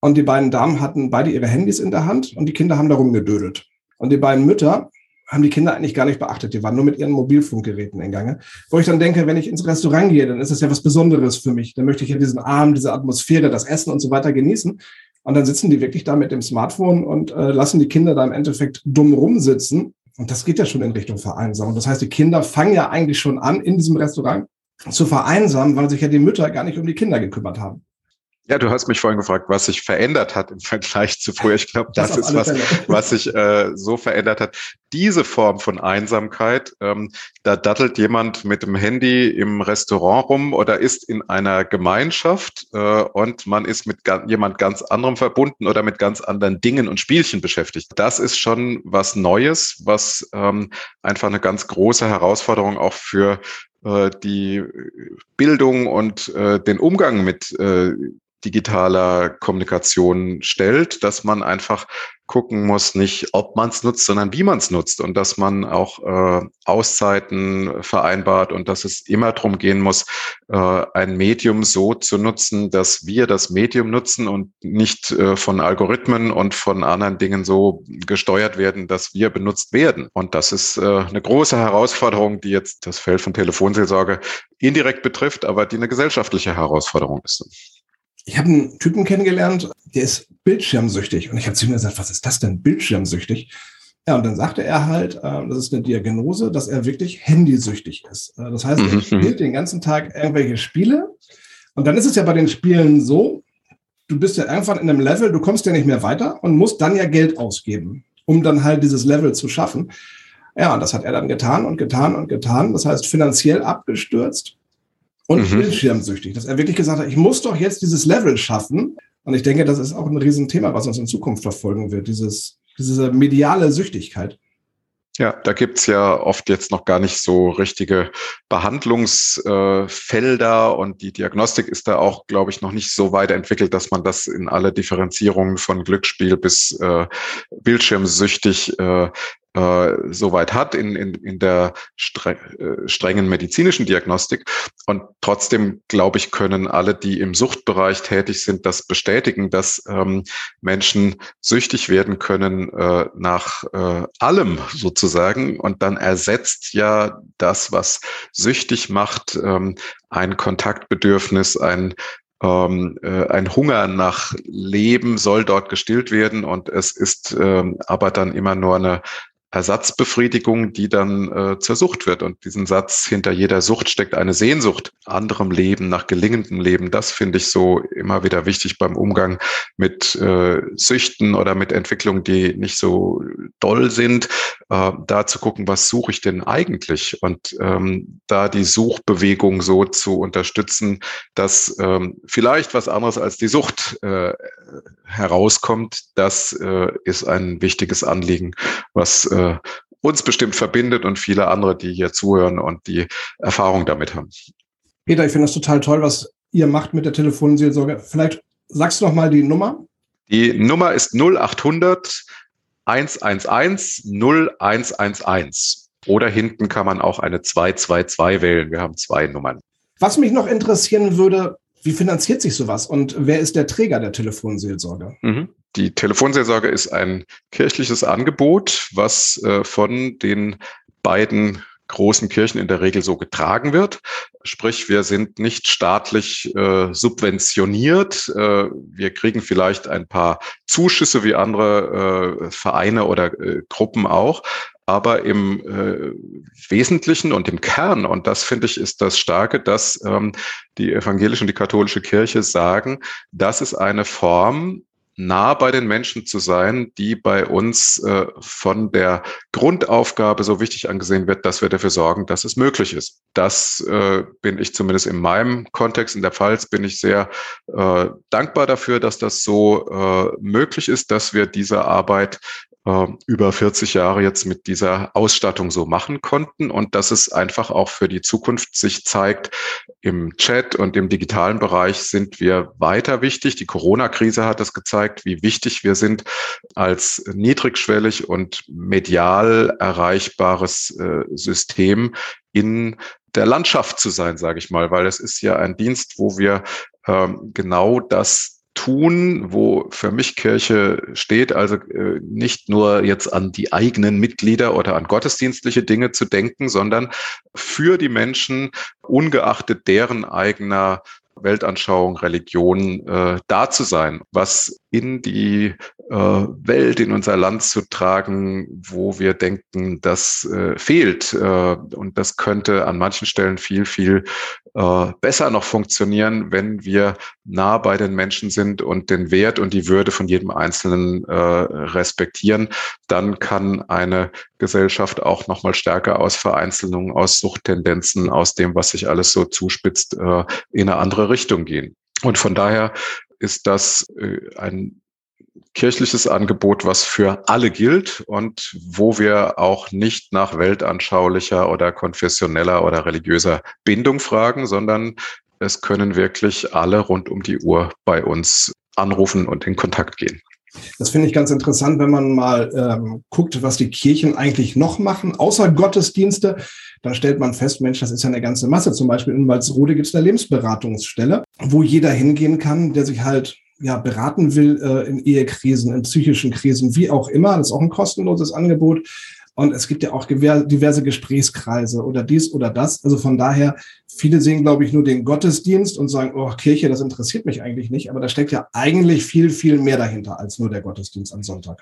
und die beiden Damen hatten beide ihre Handys in der Hand und die Kinder haben darum gedödelt. Und die beiden Mütter haben die Kinder eigentlich gar nicht beachtet. Die waren nur mit ihren Mobilfunkgeräten in Gange. Wo ich dann denke, wenn ich ins Restaurant gehe, dann ist das ja was Besonderes für mich. Dann möchte ich ja diesen Abend, diese Atmosphäre, das Essen und so weiter genießen. Und dann sitzen die wirklich da mit dem Smartphone und äh, lassen die Kinder da im Endeffekt dumm rumsitzen. Und das geht ja schon in Richtung Vereinsamung. Das heißt, die Kinder fangen ja eigentlich schon an, in diesem Restaurant zu vereinsamen, weil sich ja die Mütter gar nicht um die Kinder gekümmert haben. Ja, du hast mich vorhin gefragt, was sich verändert hat im Vergleich zu früher. Ich glaube, das, das ist was, (laughs) was sich äh, so verändert hat. Diese Form von Einsamkeit, ähm, da dattelt jemand mit dem Handy im Restaurant rum oder ist in einer Gemeinschaft äh, und man ist mit ga jemand ganz anderem verbunden oder mit ganz anderen Dingen und Spielchen beschäftigt. Das ist schon was Neues, was ähm, einfach eine ganz große Herausforderung auch für äh, die Bildung und äh, den Umgang mit äh, digitaler Kommunikation stellt, dass man einfach gucken muss, nicht ob man es nutzt, sondern wie man es nutzt und dass man auch äh, Auszeiten vereinbart und dass es immer darum gehen muss, äh, ein Medium so zu nutzen, dass wir das Medium nutzen und nicht äh, von Algorithmen und von anderen Dingen so gesteuert werden, dass wir benutzt werden. Und das ist äh, eine große Herausforderung, die jetzt das Feld von Telefonseelsorge indirekt betrifft, aber die eine gesellschaftliche Herausforderung ist ich habe einen Typen kennengelernt, der ist bildschirmsüchtig. Und ich habe zu ihm gesagt, was ist das denn, bildschirmsüchtig? Ja, und dann sagte er halt, äh, das ist eine Diagnose, dass er wirklich handysüchtig ist. Äh, das heißt, er mhm. spielt den ganzen Tag irgendwelche Spiele. Und dann ist es ja bei den Spielen so, du bist ja irgendwann in einem Level, du kommst ja nicht mehr weiter und musst dann ja Geld ausgeben, um dann halt dieses Level zu schaffen. Ja, und das hat er dann getan und getan und getan. Das heißt, finanziell abgestürzt und mhm. bildschirmsüchtig, dass er wirklich gesagt hat, ich muss doch jetzt dieses Level schaffen. Und ich denke, das ist auch ein Riesenthema, was uns in Zukunft verfolgen wird, dieses, diese mediale Süchtigkeit. Ja, da gibt's ja oft jetzt noch gar nicht so richtige Behandlungsfelder äh, und die Diagnostik ist da auch, glaube ich, noch nicht so weit entwickelt, dass man das in alle Differenzierungen von Glücksspiel bis äh, bildschirmsüchtig äh, äh, soweit hat in, in, in der streng, äh, strengen medizinischen Diagnostik. Und trotzdem, glaube ich, können alle, die im Suchtbereich tätig sind, das bestätigen, dass ähm, Menschen süchtig werden können äh, nach äh, allem sozusagen. Und dann ersetzt ja das, was süchtig macht, ähm, ein Kontaktbedürfnis, ein ähm, äh, ein Hunger nach Leben soll dort gestillt werden und es ist ähm, aber dann immer nur eine Ersatzbefriedigung, die dann äh, zur Sucht wird. Und diesen Satz, hinter jeder Sucht steckt eine Sehnsucht, anderem Leben, nach gelingendem Leben, das finde ich so immer wieder wichtig beim Umgang mit äh, Süchten oder mit Entwicklungen, die nicht so doll sind, äh, da zu gucken, was suche ich denn eigentlich? Und ähm, da die Suchbewegung so zu unterstützen, dass ähm, vielleicht was anderes als die Sucht äh, herauskommt, das äh, ist ein wichtiges Anliegen, was äh, äh, uns bestimmt verbindet und viele andere, die hier zuhören und die Erfahrung damit haben. Peter, ich finde das total toll, was ihr macht mit der Telefonseelsorge. Vielleicht sagst du noch mal die Nummer. Die Nummer ist 0800 111 0111. Oder hinten kann man auch eine 222 wählen. Wir haben zwei Nummern. Was mich noch interessieren würde, wie finanziert sich sowas und wer ist der Träger der Telefonseelsorge? Mhm. Die Telefonseelsorge ist ein kirchliches Angebot, was äh, von den beiden großen Kirchen in der Regel so getragen wird. Sprich, wir sind nicht staatlich äh, subventioniert. Äh, wir kriegen vielleicht ein paar Zuschüsse wie andere äh, Vereine oder äh, Gruppen auch. Aber im äh, Wesentlichen und im Kern, und das finde ich ist das Starke, dass ähm, die evangelische und die katholische Kirche sagen, das ist eine Form nah bei den Menschen zu sein, die bei uns äh, von der Grundaufgabe so wichtig angesehen wird, dass wir dafür sorgen, dass es möglich ist. Das äh, bin ich zumindest in meinem Kontext in der Pfalz bin ich sehr äh, dankbar dafür, dass das so äh, möglich ist, dass wir diese Arbeit äh, über 40 Jahre jetzt mit dieser Ausstattung so machen konnten und dass es einfach auch für die Zukunft sich zeigt, im Chat und im digitalen Bereich sind wir weiter wichtig. Die Corona-Krise hat es gezeigt, wie wichtig wir sind als niedrigschwellig und medial erreichbares äh, System in der Landschaft zu sein, sage ich mal, weil es ist ja ein Dienst, wo wir ähm, genau das tun, wo für mich Kirche steht, also äh, nicht nur jetzt an die eigenen Mitglieder oder an gottesdienstliche Dinge zu denken, sondern für die Menschen, ungeachtet deren eigener Weltanschauung, Religion äh, da zu sein, was in die äh, Welt, in unser Land zu tragen, wo wir denken, das äh, fehlt. Äh, und das könnte an manchen Stellen viel, viel äh, besser noch funktionieren, wenn wir nah bei den Menschen sind und den Wert und die Würde von jedem Einzelnen äh, respektieren. Dann kann eine Gesellschaft auch noch mal stärker aus Vereinzelungen, aus Suchttendenzen, aus dem, was sich alles so zuspitzt, äh, in eine andere Richtung gehen. Und von daher ist das äh, ein kirchliches Angebot, was für alle gilt und wo wir auch nicht nach weltanschaulicher oder konfessioneller oder religiöser Bindung fragen, sondern es können wirklich alle rund um die Uhr bei uns anrufen und in Kontakt gehen. Das finde ich ganz interessant, wenn man mal ähm, guckt, was die Kirchen eigentlich noch machen, außer Gottesdienste. Dann stellt man fest, Mensch, das ist ja eine ganze Masse. Zum Beispiel in Walsrode gibt es eine Lebensberatungsstelle, wo jeder hingehen kann, der sich halt ja, beraten will äh, in Ehekrisen, in psychischen Krisen, wie auch immer. Das ist auch ein kostenloses Angebot. Und es gibt ja auch diverse Gesprächskreise oder dies oder das. Also von daher, viele sehen, glaube ich, nur den Gottesdienst und sagen, oh, Kirche, das interessiert mich eigentlich nicht. Aber da steckt ja eigentlich viel, viel mehr dahinter als nur der Gottesdienst am Sonntag.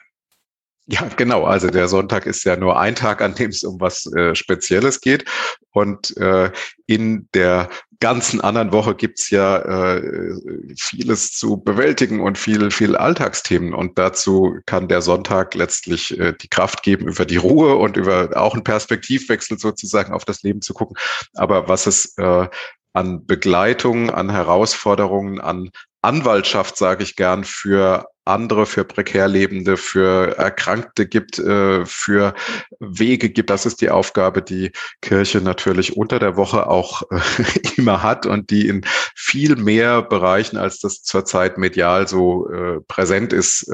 Ja, genau. Also der Sonntag ist ja nur ein Tag, an dem es um was äh, Spezielles geht. Und äh, in der ganzen anderen Woche gibt's ja äh, vieles zu bewältigen und viel, viel Alltagsthemen. Und dazu kann der Sonntag letztlich äh, die Kraft geben, über die Ruhe und über auch einen Perspektivwechsel sozusagen auf das Leben zu gucken. Aber was es äh, an Begleitung, an Herausforderungen, an Anwaltschaft, sage ich gern, für andere, für prekär Lebende, für Erkrankte gibt, äh, für Wege gibt. Das ist die Aufgabe, die Kirche natürlich unter der Woche auch äh, (laughs) immer hat und die in viel mehr Bereichen, als das zurzeit medial so äh, präsent ist,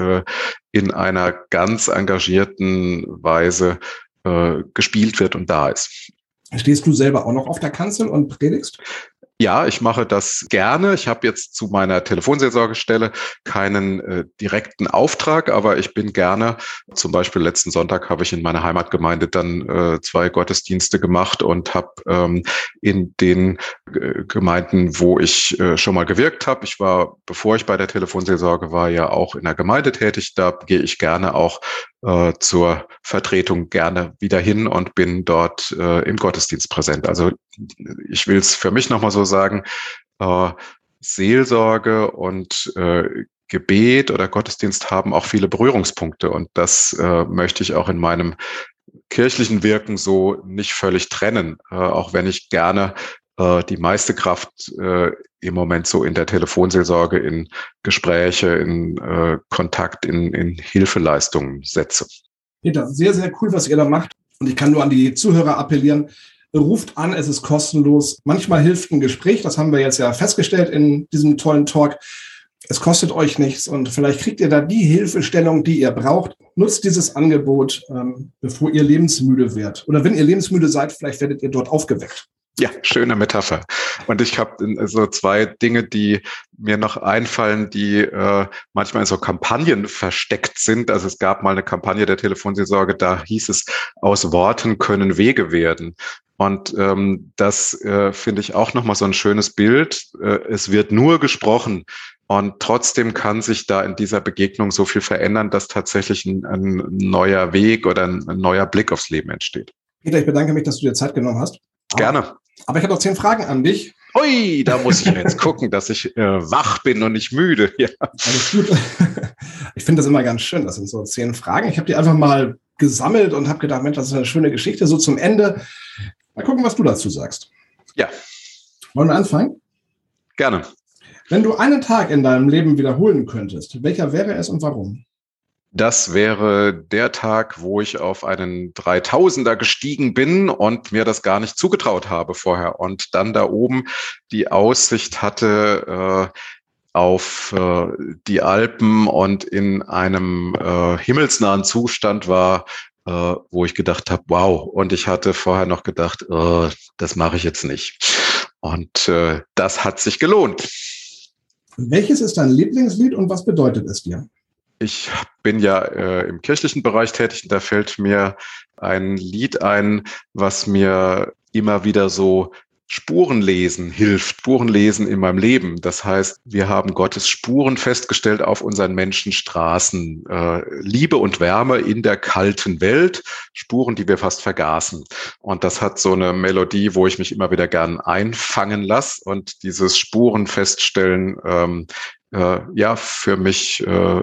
in einer ganz engagierten Weise gespielt wird und da ist. Stehst du selber auch noch auf der Kanzel und predigst? Ja, ich mache das gerne. Ich habe jetzt zu meiner Telefonseelsorgestelle keinen äh, direkten Auftrag, aber ich bin gerne, zum Beispiel letzten Sonntag habe ich in meiner Heimatgemeinde dann äh, zwei Gottesdienste gemacht und habe ähm, in den äh, Gemeinden, wo ich äh, schon mal gewirkt habe, ich war, bevor ich bei der Telefonseelsorge war, ja auch in der Gemeinde tätig, da gehe ich gerne auch äh, zur Vertretung gerne wieder hin und bin dort äh, im Gottesdienst präsent. Also ich will es für mich nochmal so sagen, äh, Seelsorge und äh, Gebet oder Gottesdienst haben auch viele Berührungspunkte und das äh, möchte ich auch in meinem kirchlichen Wirken so nicht völlig trennen, äh, auch wenn ich gerne die meiste Kraft äh, im Moment so in der Telefonseelsorge, in Gespräche, in äh, Kontakt, in, in Hilfeleistungen setze. Peter, sehr, sehr cool, was ihr da macht. Und ich kann nur an die Zuhörer appellieren, ruft an, es ist kostenlos. Manchmal hilft ein Gespräch, das haben wir jetzt ja festgestellt in diesem tollen Talk. Es kostet euch nichts und vielleicht kriegt ihr da die Hilfestellung, die ihr braucht. Nutzt dieses Angebot, ähm, bevor ihr lebensmüde werdet. Oder wenn ihr lebensmüde seid, vielleicht werdet ihr dort aufgeweckt. Ja, schöne Metapher. Und ich habe so zwei Dinge, die mir noch einfallen, die äh, manchmal in so Kampagnen versteckt sind. Also es gab mal eine Kampagne der Telefonseelsorge, da hieß es, aus Worten können Wege werden. Und ähm, das äh, finde ich auch nochmal so ein schönes Bild. Äh, es wird nur gesprochen. Und trotzdem kann sich da in dieser Begegnung so viel verändern, dass tatsächlich ein, ein neuer Weg oder ein, ein, neuer Blick aufs Leben entsteht. Peter, ich bedanke mich, dass du dir Zeit genommen hast. Gerne. Aber ich habe noch zehn Fragen an dich. Ui, da muss ich jetzt gucken, dass ich äh, wach bin und nicht müde. Ja. Alles gut. (laughs) Ich finde das immer ganz schön. Das sind so zehn Fragen. Ich habe die einfach mal gesammelt und habe gedacht, Mensch, das ist eine schöne Geschichte. So zum Ende. Mal gucken, was du dazu sagst. Ja. Wollen wir anfangen? Gerne. Wenn du einen Tag in deinem Leben wiederholen könntest, welcher wäre es und warum? Das wäre der Tag, wo ich auf einen 3000er gestiegen bin und mir das gar nicht zugetraut habe vorher und dann da oben die Aussicht hatte äh, auf äh, die Alpen und in einem äh, himmelsnahen Zustand war, äh, wo ich gedacht habe, wow. Und ich hatte vorher noch gedacht, äh, das mache ich jetzt nicht. Und äh, das hat sich gelohnt. Welches ist dein Lieblingslied und was bedeutet es dir? Ich bin ja äh, im kirchlichen Bereich tätig und da fällt mir ein Lied ein, was mir immer wieder so Spurenlesen hilft, Spurenlesen in meinem Leben. Das heißt, wir haben Gottes Spuren festgestellt auf unseren Menschenstraßen. Äh, Liebe und Wärme in der kalten Welt, Spuren, die wir fast vergaßen. Und das hat so eine Melodie, wo ich mich immer wieder gern einfangen lasse und dieses Spuren feststellen, ähm, äh, ja, für mich äh,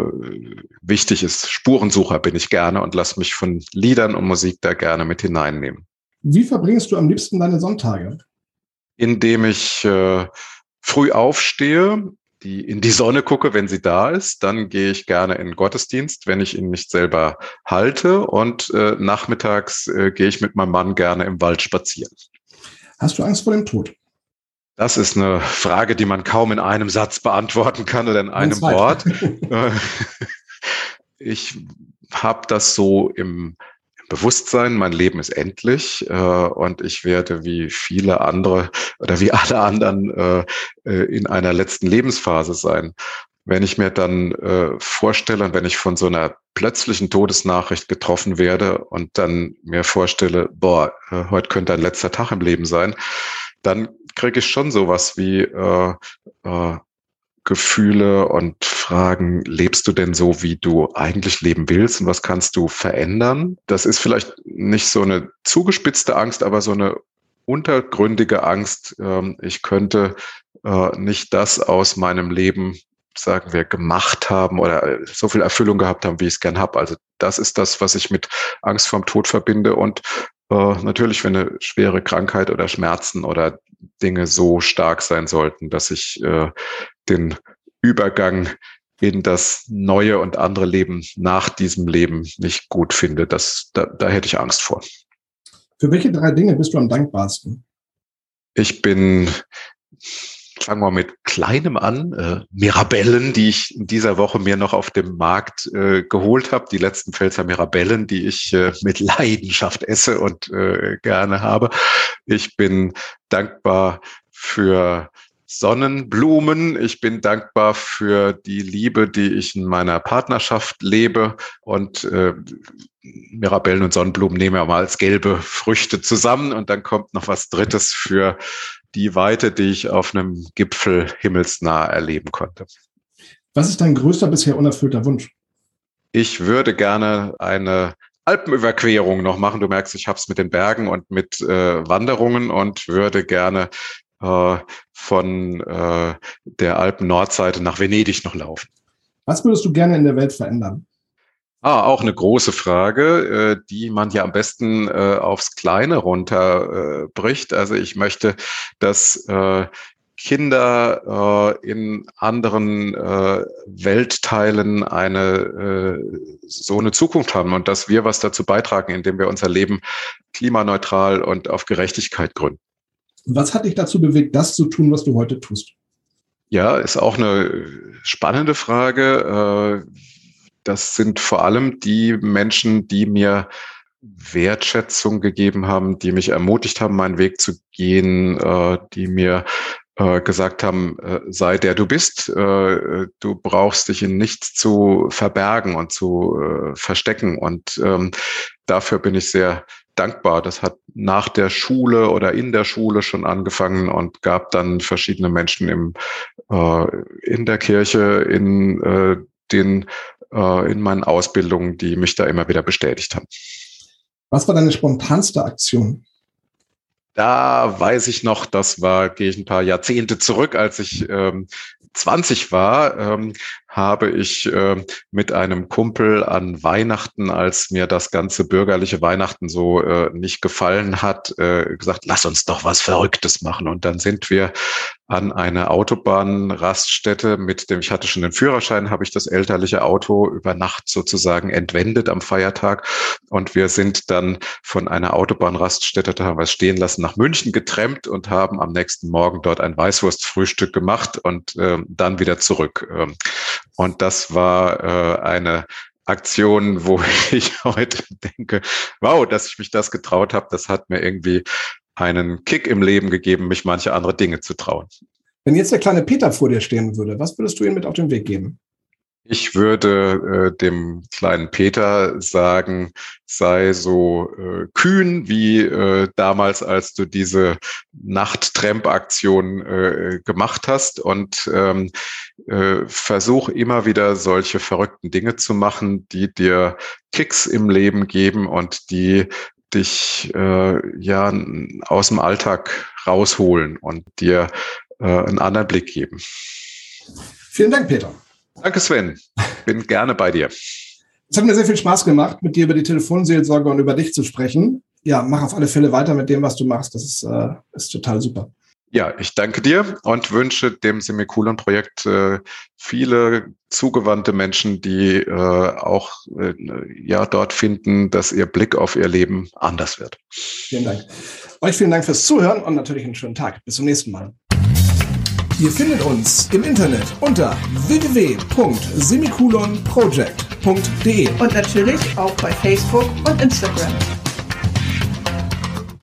wichtig ist. Spurensucher bin ich gerne und lass mich von Liedern und Musik da gerne mit hineinnehmen. Wie verbringst du am liebsten deine Sonntage? Indem ich äh, früh aufstehe, die in die Sonne gucke, wenn sie da ist. Dann gehe ich gerne in den Gottesdienst, wenn ich ihn nicht selber halte. Und äh, nachmittags äh, gehe ich mit meinem Mann gerne im Wald spazieren. Hast du Angst vor dem Tod? Das ist eine Frage, die man kaum in einem Satz beantworten kann oder in einem Wort. (laughs) ich habe das so im Bewusstsein, mein Leben ist endlich äh, und ich werde wie viele andere oder wie alle anderen äh, äh, in einer letzten Lebensphase sein. Wenn ich mir dann äh, vorstelle, wenn ich von so einer plötzlichen Todesnachricht getroffen werde und dann mir vorstelle, boah, äh, heute könnte ein letzter Tag im Leben sein, dann kriege ich schon sowas wie, äh, äh, Gefühle und fragen, lebst du denn so, wie du eigentlich leben willst und was kannst du verändern? Das ist vielleicht nicht so eine zugespitzte Angst, aber so eine untergründige Angst. Ähm, ich könnte äh, nicht das aus meinem Leben sagen wir, gemacht haben oder so viel Erfüllung gehabt haben, wie ich es gern habe. Also das ist das, was ich mit Angst vorm Tod verbinde. Und äh, natürlich, wenn eine schwere Krankheit oder Schmerzen oder Dinge so stark sein sollten, dass ich äh, den Übergang in das neue und andere Leben nach diesem Leben nicht gut finde. Das, da, da hätte ich Angst vor. Für welche drei Dinge bist du am dankbarsten? Ich bin, fangen wir mit kleinem an, äh, Mirabellen, die ich in dieser Woche mir noch auf dem Markt äh, geholt habe. Die letzten Pfälzer Mirabellen, die ich äh, mit Leidenschaft esse und äh, gerne habe. Ich bin dankbar für Sonnenblumen. Ich bin dankbar für die Liebe, die ich in meiner Partnerschaft lebe. Und äh, Mirabellen und Sonnenblumen nehmen wir mal als gelbe Früchte zusammen. Und dann kommt noch was Drittes für die Weite, die ich auf einem Gipfel himmelsnah erleben konnte. Was ist dein größter bisher unerfüllter Wunsch? Ich würde gerne eine Alpenüberquerung noch machen. Du merkst, ich habe es mit den Bergen und mit äh, Wanderungen und würde gerne äh, von äh, der Alpen-Nordseite nach Venedig noch laufen. Was würdest du gerne in der Welt verändern? Ah, auch eine große Frage, äh, die man ja am besten äh, aufs Kleine runterbricht. Äh, also ich möchte, dass äh, Kinder äh, in anderen äh, Weltteilen eine äh, so eine Zukunft haben und dass wir was dazu beitragen, indem wir unser Leben klimaneutral und auf Gerechtigkeit gründen. Was hat dich dazu bewegt, das zu tun, was du heute tust? Ja, ist auch eine spannende Frage. Äh, das sind vor allem die Menschen, die mir Wertschätzung gegeben haben, die mich ermutigt haben, meinen Weg zu gehen, äh, die mir äh, gesagt haben, sei der du bist, du brauchst dich in nichts zu verbergen und zu verstecken. Und ähm, dafür bin ich sehr dankbar. Das hat nach der Schule oder in der Schule schon angefangen und gab dann verschiedene Menschen im, äh, in der Kirche, in äh, den äh, in meinen Ausbildungen, die mich da immer wieder bestätigt haben. Was war deine spontanste Aktion? Da weiß ich noch, das war, gehe ich ein paar Jahrzehnte zurück, als ich ähm, 20 war, ähm, habe ich äh, mit einem Kumpel an Weihnachten, als mir das ganze bürgerliche Weihnachten so äh, nicht gefallen hat, äh, gesagt, lass uns doch was Verrücktes machen. Und dann sind wir an eine Autobahnraststätte mit dem, ich hatte schon den Führerschein, habe ich das elterliche Auto über Nacht sozusagen entwendet am Feiertag. Und wir sind dann von einer Autobahnraststätte, da haben wir es stehen lassen, nach München getrennt und haben am nächsten Morgen dort ein Weißwurstfrühstück gemacht und äh, dann wieder zurück. Und das war äh, eine Aktion, wo (laughs) ich heute denke, wow, dass ich mich das getraut habe, das hat mir irgendwie einen Kick im Leben gegeben, mich manche andere Dinge zu trauen. Wenn jetzt der kleine Peter vor dir stehen würde, was würdest du ihm mit auf den Weg geben? Ich würde äh, dem kleinen Peter sagen, sei so äh, kühn wie äh, damals, als du diese Nacht-Tramp-Aktion äh, gemacht hast und ähm, äh, versuch immer wieder solche verrückten Dinge zu machen, die dir Kicks im Leben geben und die dich äh, ja aus dem Alltag rausholen und dir äh, einen anderen Blick geben. Vielen Dank, Peter. Danke, Sven. Bin gerne bei dir. Es hat mir sehr viel Spaß gemacht, mit dir über die Telefonseelsorge und über dich zu sprechen. Ja, mach auf alle Fälle weiter mit dem, was du machst. Das ist, äh, ist total super. Ja, ich danke dir und wünsche dem Semikolon-Projekt äh, viele zugewandte Menschen, die äh, auch äh, ja dort finden, dass ihr Blick auf ihr Leben anders wird. Vielen Dank. Euch vielen Dank fürs Zuhören und natürlich einen schönen Tag. Bis zum nächsten Mal. Ihr findet uns im Internet unter www.semikolonproject.de und natürlich auch bei Facebook und Instagram.